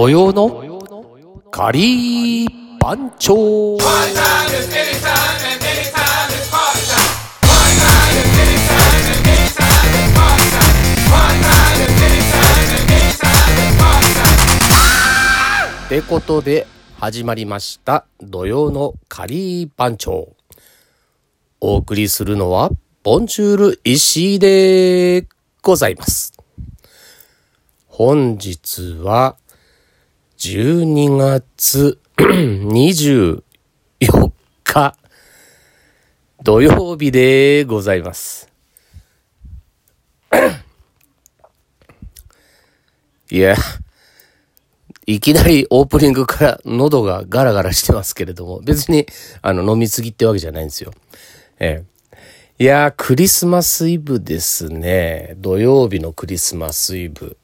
土曜のカリー番長。ってことで始まりました土曜のカリー番長。お送りするのはボンジュール石井でございます。本日は12月 24日土曜日でございます。いや、いきなりオープニングから喉がガラガラしてますけれども、別にあの飲みすぎってわけじゃないんですよ。ええ。いや、クリスマスイブですね。土曜日のクリスマスイブ。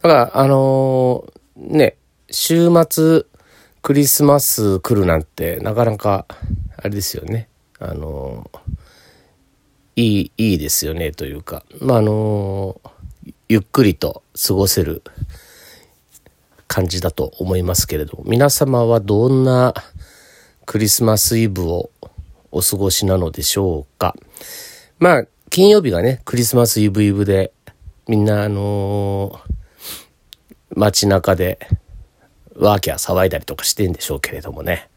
だから、あのーね、週末クリスマス来るなんてなかなかあれですよね。あのいいいいですよねというか。まああのゆっくりと過ごせる感じだと思いますけれども。皆様はどんなクリスマスイブをお過ごしなのでしょうか。まあ金曜日がねクリスマスイブイブでみんなあの街中でワーキャー騒いだりとかしてんでしょうけれどもね。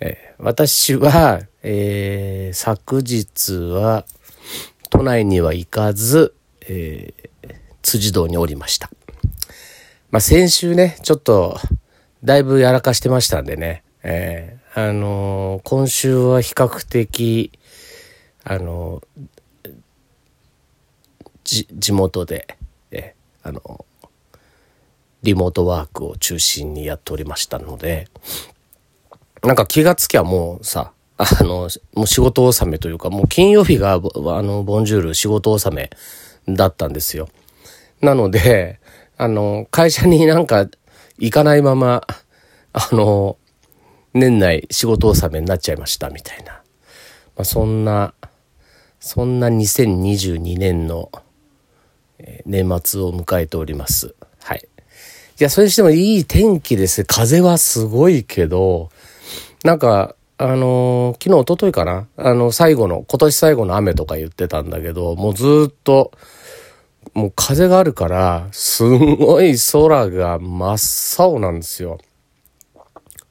えー私は、えー昨日は都内には行かず、えー辻堂におりました。まあ、先週ね、ちょっと、だいぶやらかしてましたんでね、えーあのー今週は比較的、あのー、地元で、えーあのーリモートワークを中心にやっておりましたので、なんか気がつきゃもうさ、あの、もう仕事納めというか、もう金曜日が、あの、ボンジュール仕事納めだったんですよ。なので、あの、会社になんか行かないまま、あの、年内仕事納めになっちゃいましたみたいな。まあ、そんな、そんな2022年の年末を迎えております。い。や、それにしてもいい天気です。風はすごいけど、なんか、あのー昨日、一昨日かな？あの、最後の、今年最後の雨とか言ってたんだけど、もうずっと、もう風があるから、すんごい空が真っ青なんですよ。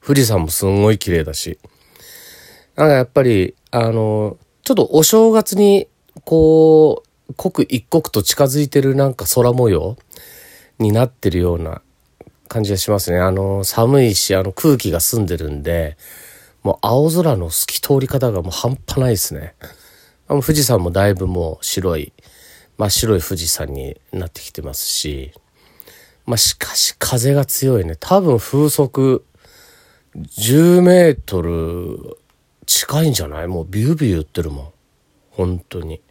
富士山もすんごい綺麗だし。なんかやっぱり、あの、ちょっとお正月に、こう、刻一刻と近づいてるなんか空模様になってるような感じがしますね。あの、寒いし、あの空気が澄んでるんで、もう青空の透き通り方がもう半端ないですね。あの富士山もだいぶもう白い、真っ白い富士山になってきてますし、まあしかし風が強いね。多分風速10メートル近いんじゃない？もうビュービュー言ってるもん。本当に。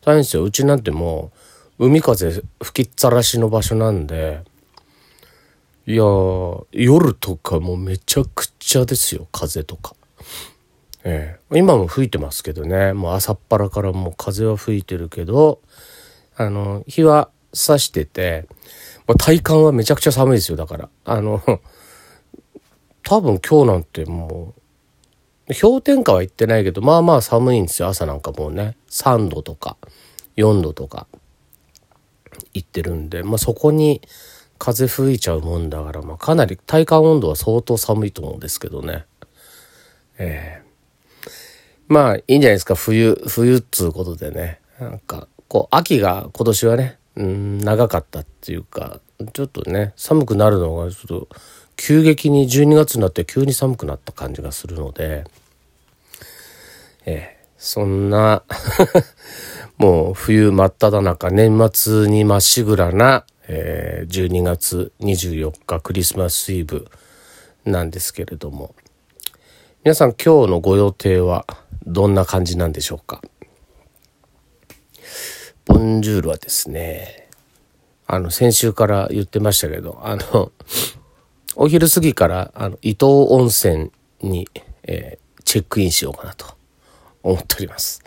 大変ですよ。うちなんてもう海風吹きっざらしの場所なんで、いやー、夜とかもうめちゃくちゃですよ、風とか。ええ今も吹いてますけどね、もう朝っぱらからもう風は吹いてるけど、あの、日は差してて、まあ体感はめちゃくちゃ寒いですよ、だから。あの、多分今日なんてもう、氷点下は行ってないけど、まあまあ寒いんですよ、朝なんかもうね。3度とか、4度とか、行ってるんで、まあそこに風吹いちゃうもんだから、まあかなり体感温度は相当寒いと思うんですけどね。ええまあいいんじゃないですか、冬、冬っつうことでね。なんか、こう、秋が今年はね、うん、長かったっていうか、ちょっとね、寒くなるのがちょっと、急激に12月になって急に寒くなった感じがするので、ええそんな、もう冬真っ只中、年末にまっしぐらな、えー12月24日クリスマスイブなんですけれども、皆さん今日のご予定はどんな感じなんでしょうか？ボンジュールはですね、あの、先週から言ってましたけど、あの、お昼過ぎから、あの、伊東温泉に、えーチェックインしようかなと思っております。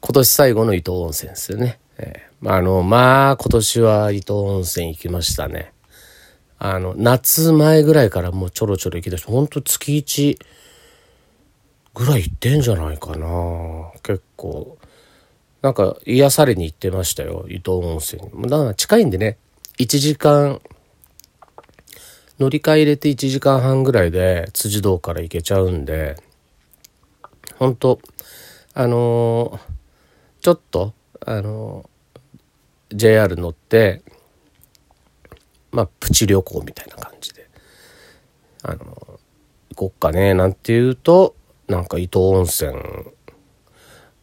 今年最後の伊東温泉ですよね。えーまあ、あの、まあ、今年は伊東温泉行きましたね。あの、夏前ぐらいからもうちょろちょろ行きだして、ほんと月1ぐらい行ってんじゃないかな。結構。なんか癒されに行ってましたよ、伊東温泉。だから近いんでね、1時間、乗り換え入れて1時間半ぐらいで辻堂から行けちゃうんで、本当あのー、ちょっと、あの、JR 乗って、まあ、プチ旅行みたいな感じで、あの、行こっかね、なんて言うと、なんか伊東温泉、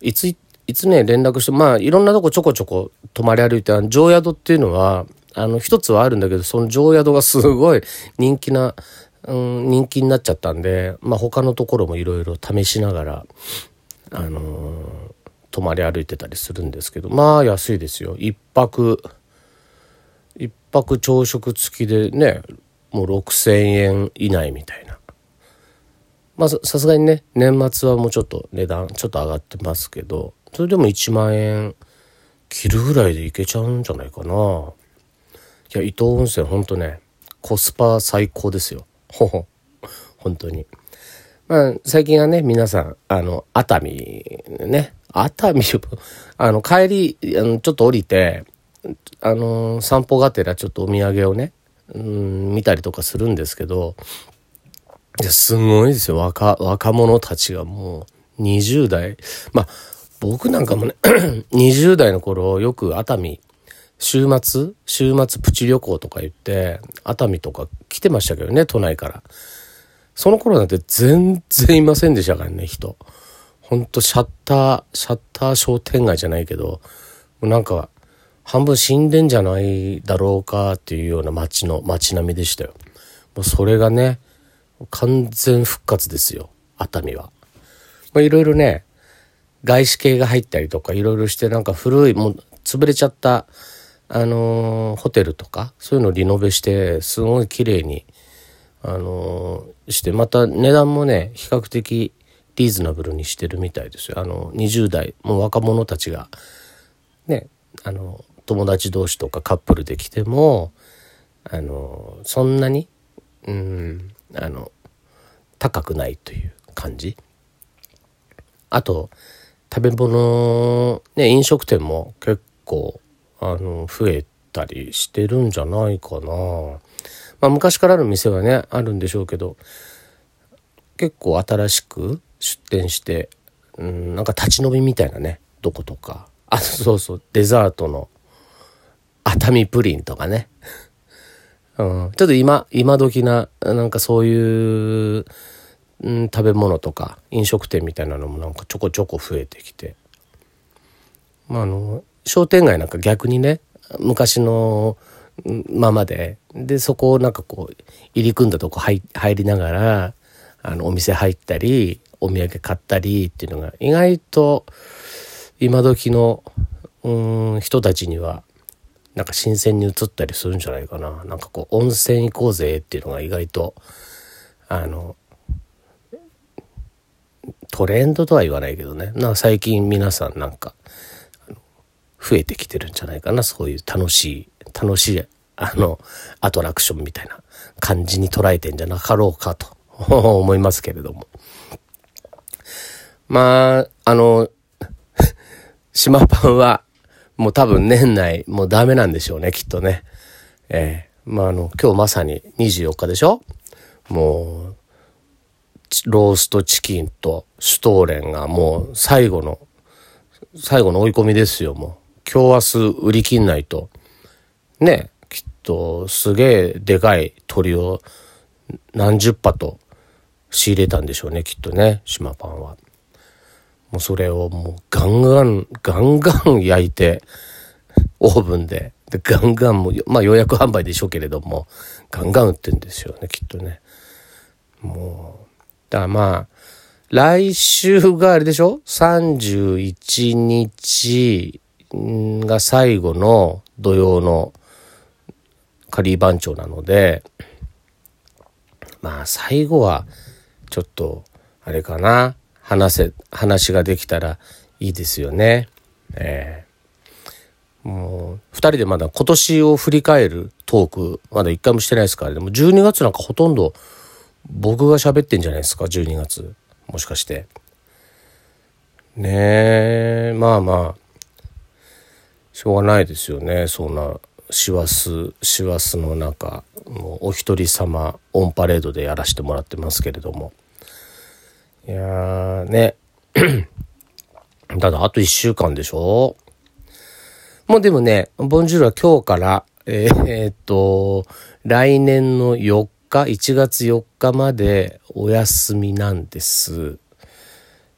いつ、いつね、連絡して、まあ、いろんなとこちょこちょこ泊まり歩いて、常宿っていうのは、あの、一つはあるんだけど、その常宿がすごい人気な、うん、人気になっちゃったんで、まあ、他のところもいろいろ試しながら、あのー、泊まり歩いてたりするんですけど、まあ、安いですよ。一泊、一泊朝食付きでね、もう6000円以内みたいな。まあ、さすがにね、年末はもうちょっと値段、ちょっと上がってますけど、それでも1万円切るぐらいでいけちゃうんじゃないかな。いや、伊東温泉ほんとね、コスパ最高ですよ。ほほ。本当に。まあ、最近はね、皆さん、あの、熱海、ね、熱海、あの、帰り、あの、ちょっと降りて、あの、散歩がてらちょっとお土産をね、うん、見たりとかするんですけど、いや、すごいですよ。若、若者たちがもう、20代。まあ、僕なんかもね、20代の頃、よく熱海週末週末プチ旅行とか言って、熱海とか来てましたけどね、都内から。その頃なんて全然いませんでしたからね、人。ほんとシャッター、シャッター商店街じゃないけど、もうなんか、半分死んでんじゃないだろうかっていうような街の、街並みでしたよ。もうそれがね、完全復活ですよ、熱海は。まいろいろね、外資系が入ったりとかいろいろしてなんか古い、もう潰れちゃったあのホテルとかそういうのをリノベしてすごい綺麗にあのしてまた値段もね比較的リーズナブルにしてるみたいですよあの20代もう若者たちがねあの友達同士とかカップルで来てもあのそんなにうんあの高くないという感じあと食べ物ね飲食店も結構あの、増えたりしてるんじゃないかな。まあ、昔からある店はね、あるんでしょうけど、結構新しく出店して、うん、なんか立ち飲みみたいなね、どことか。あ、そうそう、デザートの熱海プリンとかね。うん、ちょっと今、今時な、なんかそういう、うん、食べ物とか飲食店みたいなのもなんかちょこちょこ増えてきて。まあ、あの、商店街なんか逆にね昔のままででそこをなんかこう入り組んだとこ入入りながらあのお店入ったりお土産買ったりっていうのが意外と今時のうん人たちにはなんか新鮮に映ったりするんじゃないかななんかこう温泉行こうぜっていうのが意外とあのトレンドとは言わないけどねなんか最近皆さんなんか増えてきてるんじゃないかな。そういう楽しい、楽しい、あの、アトラクションみたいな感じに捉えてんじゃなかろうかと思いますけれども。まあ、あの、島パンは、もう多分年内もうダメなんでしょうね、きっとね。ええー、まああの、今日まさに24日でしょ？もう、ローストチキンとシュトーレンがもう最後の、最後の追い込みですよ、もう。今日明日売り切んないと、ね、きっとすげえでかい鳥を何十羽と仕入れたんでしょうね、きっとね、島パンは。もうそれをもうガンガン、ガンガン 焼いて、オーブンで、で、ガンガンも、まあ予約販売でしょうけれども、ガンガン売ってんですよね、きっとね。もう、だからまあ、来週があれでしょ ?31 日が最後の土曜のカリー番長なので、まあ最後はちょっとあれかな、話せ、話ができたらいいですよね。えー、もう、二人でまだ今年を振り返るトーク、まだ一回もしてないですから、でも12月なんかほとんど僕が喋ってんじゃないですか、12月。もしかして。ねえ、まあまあ、しょうがないですよね、そんな、師走、師走の中、もうお一人様オンパレードでやらせてもらってますけれども。いやーね。ただ、あと一週間でしょ？もうでもね、ボンジュールは今日から、えー、っと、来年の4日、1月4日までお休みなんです。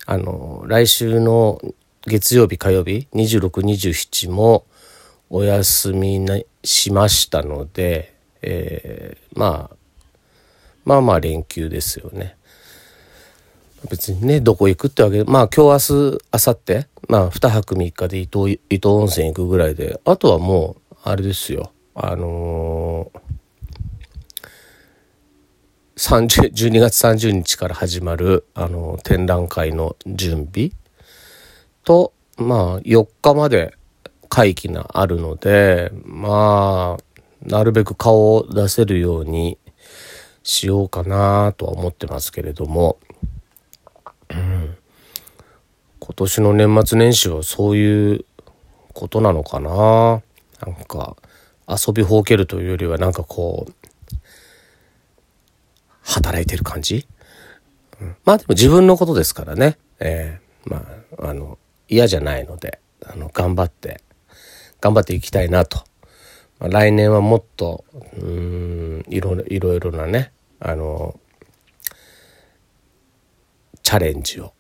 あの、来週の月曜日、火曜日、26、27もお休みにしましたので、えー、まあ、まあまあ連休ですよね。別にね、どこ行くってわけで、まあ今日明日、明後日、まあ2泊3日で伊東、伊東温泉行くぐらいで、あとはもう、あれですよ、あのー、30 12月30日から始まる、あのー、展覧会の準備。と、まあ4日まで会期があるので、まあ、なるべく顔を出せるようにしようかなとは思ってますけれども、今年の年末年始はそういうことなのかな？なんか遊びほうけるというよりはなんかこう働いてる感じ、まあでも自分のことですからね、えー、まああの嫌じゃないのであの頑張って頑張っていきたいなと、まあ、来年はもっとうんいろいろいろなねあのチャレンジを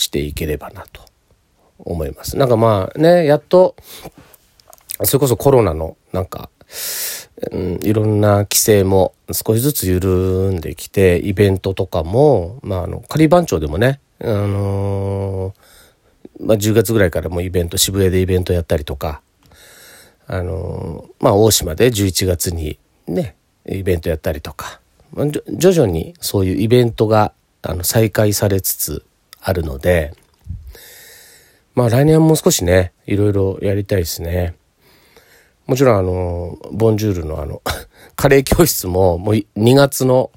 していければなと思います。なんかまあね、やっと、それこそコロナのなんか、うん、いろんな規制も少しずつ緩んできて、イベントとかも、まああの、仮番長でもね、あのー、まあ10月ぐらいからもイベント、渋谷でイベントやったりとか、あのー、まあ大島で11月にね、イベントやったりとか、徐々にそういうイベントがあの再開されつつあるので、まあ来年もう少しね、いろいろやりたいですね。もちろんあの、ボンジュールのあの、カレー教室ももう2月の、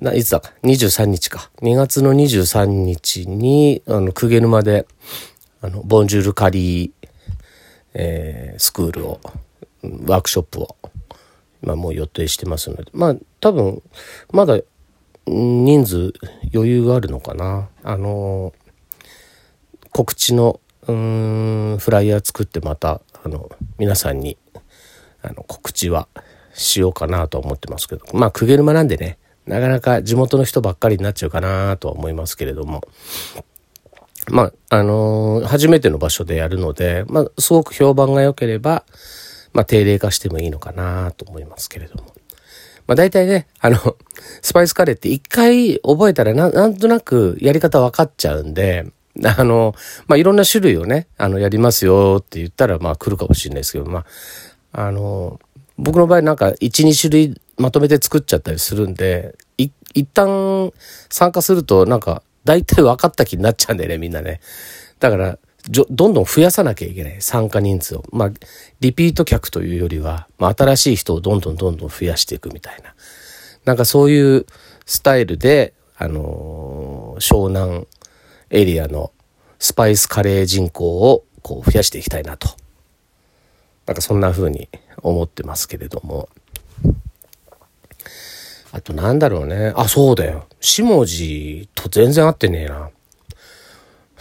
ないつだか、23日か。2月の23日に、あの、鵠沼で、あの、ボンジュールカリー、えー、スクールを、ワークショップを、まあもう予定してますので、まあ多分、まだ人数余裕があるのかな。あの、告知の、フライヤー作ってまた、あの、皆さんに、あの、告知はしようかなと思ってますけど、まあ、くげるまなんでね、なかなか地元の人ばっかりになっちゃうかなとは思いますけれども、まあ、あのー、初めての場所でやるので、まあ、すごく評判が良ければ、まあ、定例化してもいいのかなと思いますけれども。まあ大体ね、あの、スパイスカレーって一回覚えたらなんとなくやり方分かっちゃうんで、あの、まあいろんな種類をね、あの、やりますよって言ったらまあ来るかもしれないですけど、まあ、あの、僕の場合なんか1、2種類まとめて作っちゃったりするんで、い、一旦参加するとなんか大体分かった気になっちゃうんだよね、みんなね。だから、どんどん増やさなきゃいけない。参加人数を。まあ、リピート客というよりは、まあ、新しい人をどんどんどんどん増やしていくみたいな。なんかそういうスタイルで、あのー、湘南エリアのスパイスカレー人口をこう増やしていきたいなと。なんかそんな風に思ってますけれども。あとなんだろうね。あ、そうだよ。下地と全然合ってねえな。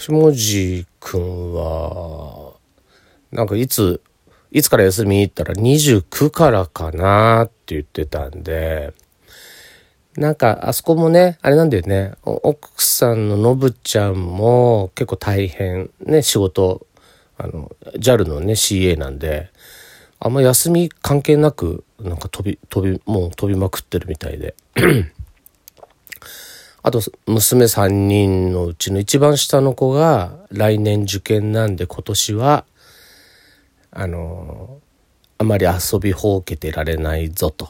下地くんは、なんかいつ、いつから休み行ったら29からかなって言ってたんで、なんかあそこもね、あれなんだよね、奥さんののぶちゃんも結構大変ね、仕事、あの、JAL のね CA なんで、あんま休み関係なく、なんか飛び、飛び、もう飛びまくってるみたいで。あと、娘3人のうちの一番下の子が来年受験なんで今年は、あの、あまり遊びほうけてられないぞと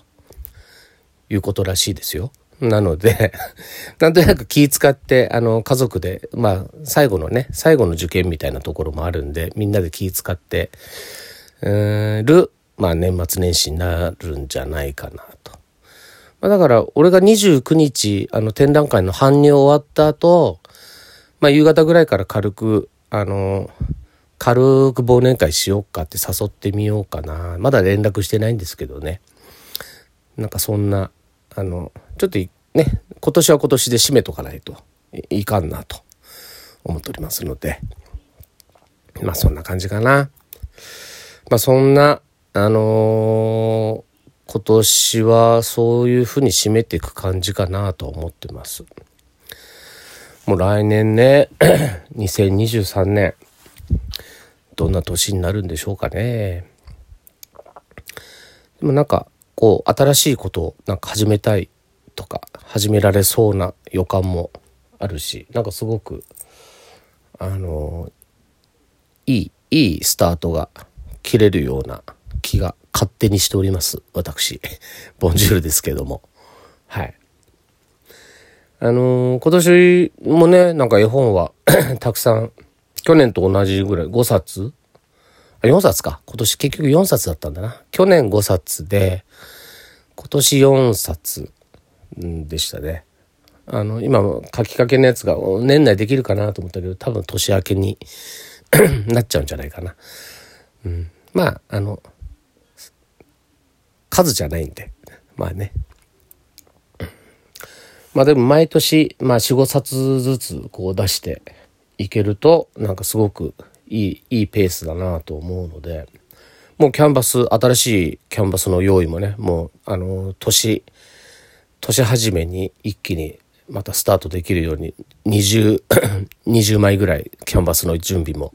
いうことらしいですよ。なので、なんとなく気使って、あの、家族で、まあ、最後のね、最後の受験みたいなところもあるんで、みんなで気使って、る、まあ、年末年始になるんじゃないかなと。まあ、だから、俺が29日、あの、展覧会の搬入終わった後、まあ、夕方ぐらいから軽く、あの、軽く忘年会しようかって誘ってみようかな。まだ連絡してないんですけどね。なんかそんな、あの、ちょっとね、今年は今年で締めとかないといかんなと思っておりますので、まあそんな感じかな。まあそんな、あのー、今年はそういうふうに締めていく感じかなと思ってます。もう来年ね、2023年、どんな年になるんでしょうかね。でもなんか、こう、新しいことをなんか始めたいとか、始められそうな予感もあるし、なんかすごく、あの、いい、いいスタートが切れるような気が勝手にしております。私、ボンジュールですけども。はい。あのー、今年もね、なんか絵本は たくさん、去年と同じぐらい、5冊？あ、4冊か。今年結局4冊だったんだな。去年5冊で、今年4冊でしたね。あの、今、書きかけのやつが年内できるかなと思ったけど、多分年明けに なっちゃうんじゃないかな。うん、まあ、あの、数じゃないんで、まあね。まあでも毎年、まあ4、5冊ずつこう出していけると、なんかすごくいい、いいペースだなと思うので、もうキャンバス、新しいキャンバスの用意もね、もう、あの、年、年始めに一気にまたスタートできるように、20、20枚ぐらいキャンバスの準備も、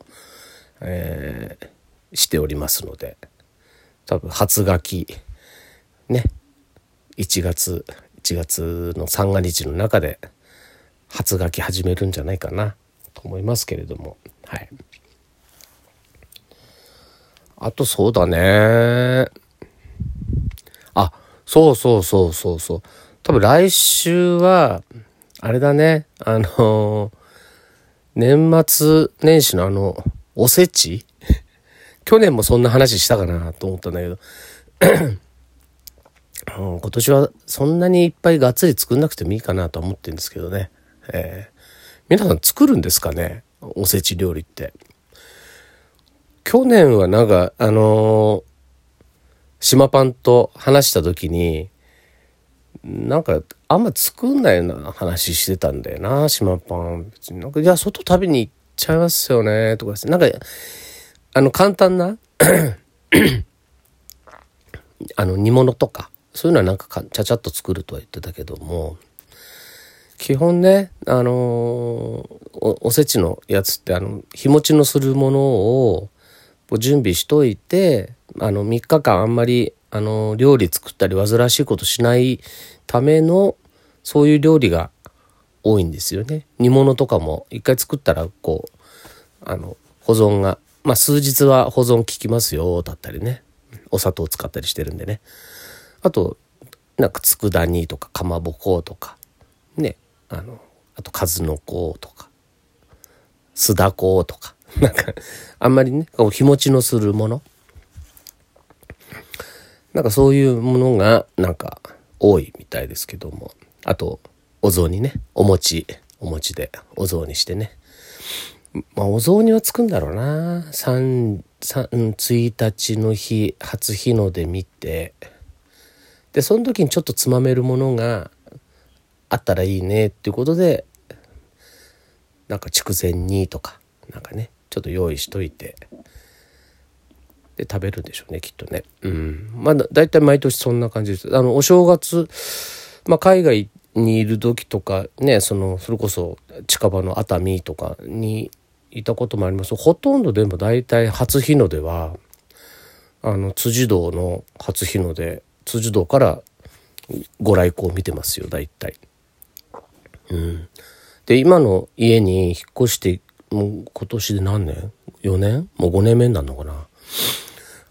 えー、しておりますので、多分初書き、ね、1月、1月の三が日の中で初書き始めるんじゃないかなと思いますけれども、はい。あとそうだね。あ、そうそうそうそうそう。多分来週は、あれだね。あの年末年始のあの、おせち？去年もそんな話したかなと思ったんだけどうん、今年はそんなにいっぱいがっつり作んなくてもいいかなと思ってるんですけどね。えー、皆さん作るんですかね？おせち料理って。去年はなんか、あのー、島パンと話した時に、なんか、あんま作んないような話してたんだよな、島パン。別になんか、いや、外食べに行っちゃいますよね、とかなんか、あの、簡単な あの、煮物とか、そういうのはなんかかちゃちゃっと作るとは言ってたけども、基本ね、あのー、お、おせちのやつって、あの、日持ちのするものを、準備しといてあの3日間あんまりあの料理作ったり煩わしいことしないためのそういう料理が多いんですよね。煮物とかも一回作ったらこうあの保存がまあ数日は保存効きますよだったりねお砂糖使ったりしてるんでねあとなんか佃煮とかかまぼことかねあのあと数の子とか酢だことか なんか、あんまりね、こう日持ちのするもの。なんかそういうものが、なんか、多いみたいですけども。あと、お雑煮ね。お餅、お餅でお雑煮してね。まあ、お雑煮はつくんだろうな。三、三、1日の日、初日の出見て、で、その時にちょっとつまめるものがあったらいいねっていうことで、なんか筑前煮とか、なんかね、ちょっと用意しといてで食べるんでしょうねきっとね。うん。まあ大体毎年そんな感じです。あのお正月まあ海外にいる時とかねそのそれこそ近場の熱海とかにいたこともあります。ほとんどでも大体初日の出はあの辻堂の初日の出辻堂からご来光を見てますよ大体。うん、で今の家に引っ越してもう今年で何年 ?4 年？もう5年目になるのかな？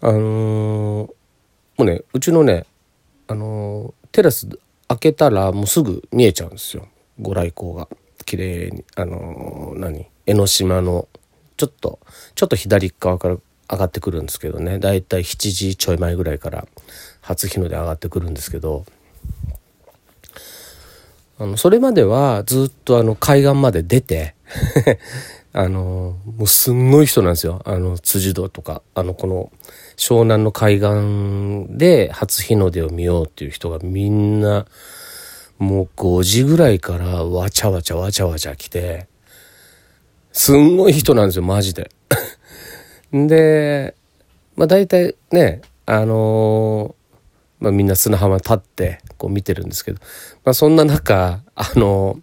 あのー、もうね、うちのね、あのー、テラス開けたらもうすぐ見えちゃうんですよ。ご来光が。綺麗に。あのー、何？江ノ島のちょっとちょっと左側から上がってくるんですけどね。だいたい7時ちょい前ぐらいから初日の出上がってくるんですけどあのそれまではずっとあの海岸まで出て あのもうすんごい人なんですよ。あの辻堂とかあのこの湘南の海岸で初日の出を見ようっていう人がみんなもう5時ぐらいからわちゃわちゃわちゃわちゃ来てすんごい人なんですよマジで。で、まあ大体ね、あのー、まあみんな砂浜立ってこう見てるんですけど、まあそんな中、あの、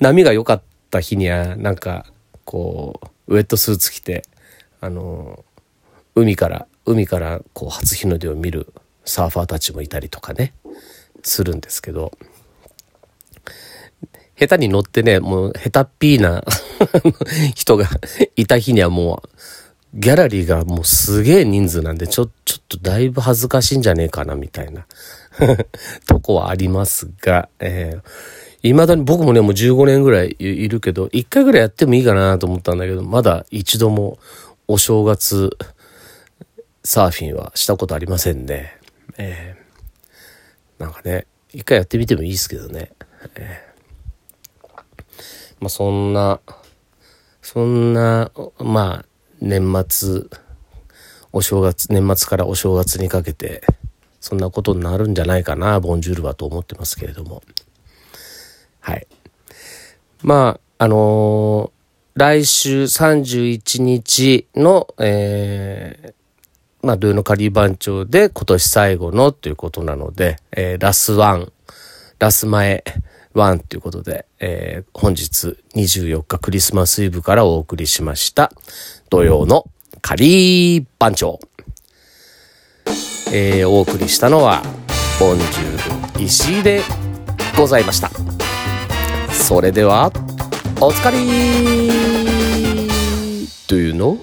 波が良かった日にはなんかこう、ウェットスーツ着て、あの、海から、海からこう初日の出を見るサーファーたちもいたりとかね、するんですけど、下手に乗ってね、もう下手っぴーな人がいた日にはもう、ギャラリーがもうすげえ人数なんで、ちょ、ちょっとだいぶ恥ずかしいんじゃねえかな、みたいな とこはありますが、えー、未だに僕もね、もう15年ぐらいいるけど、1回ぐらいやってもいいかなと思ったんだけど、まだ一度もお正月サーフィンはしたことありませんね。えー、なんかね、一回やってみてもいいですけどね。えー、まあそんな、そんな、まあ、年末、お正月、年末からお正月にかけて、そんなことになるんじゃないかな、ボンジュールはと思ってますけれども。はい。まあ、あのー、来週31日の、えー、まあ、ルーノカリー番長で今年最後のということなので、えー、ラスワン、ラス前ワンということで、えー、本日24日クリスマスイブからお送りしました。土曜のカリー番長。えー、お送りしたのは、ボンジュール石井でございました。それでは、おつかりというの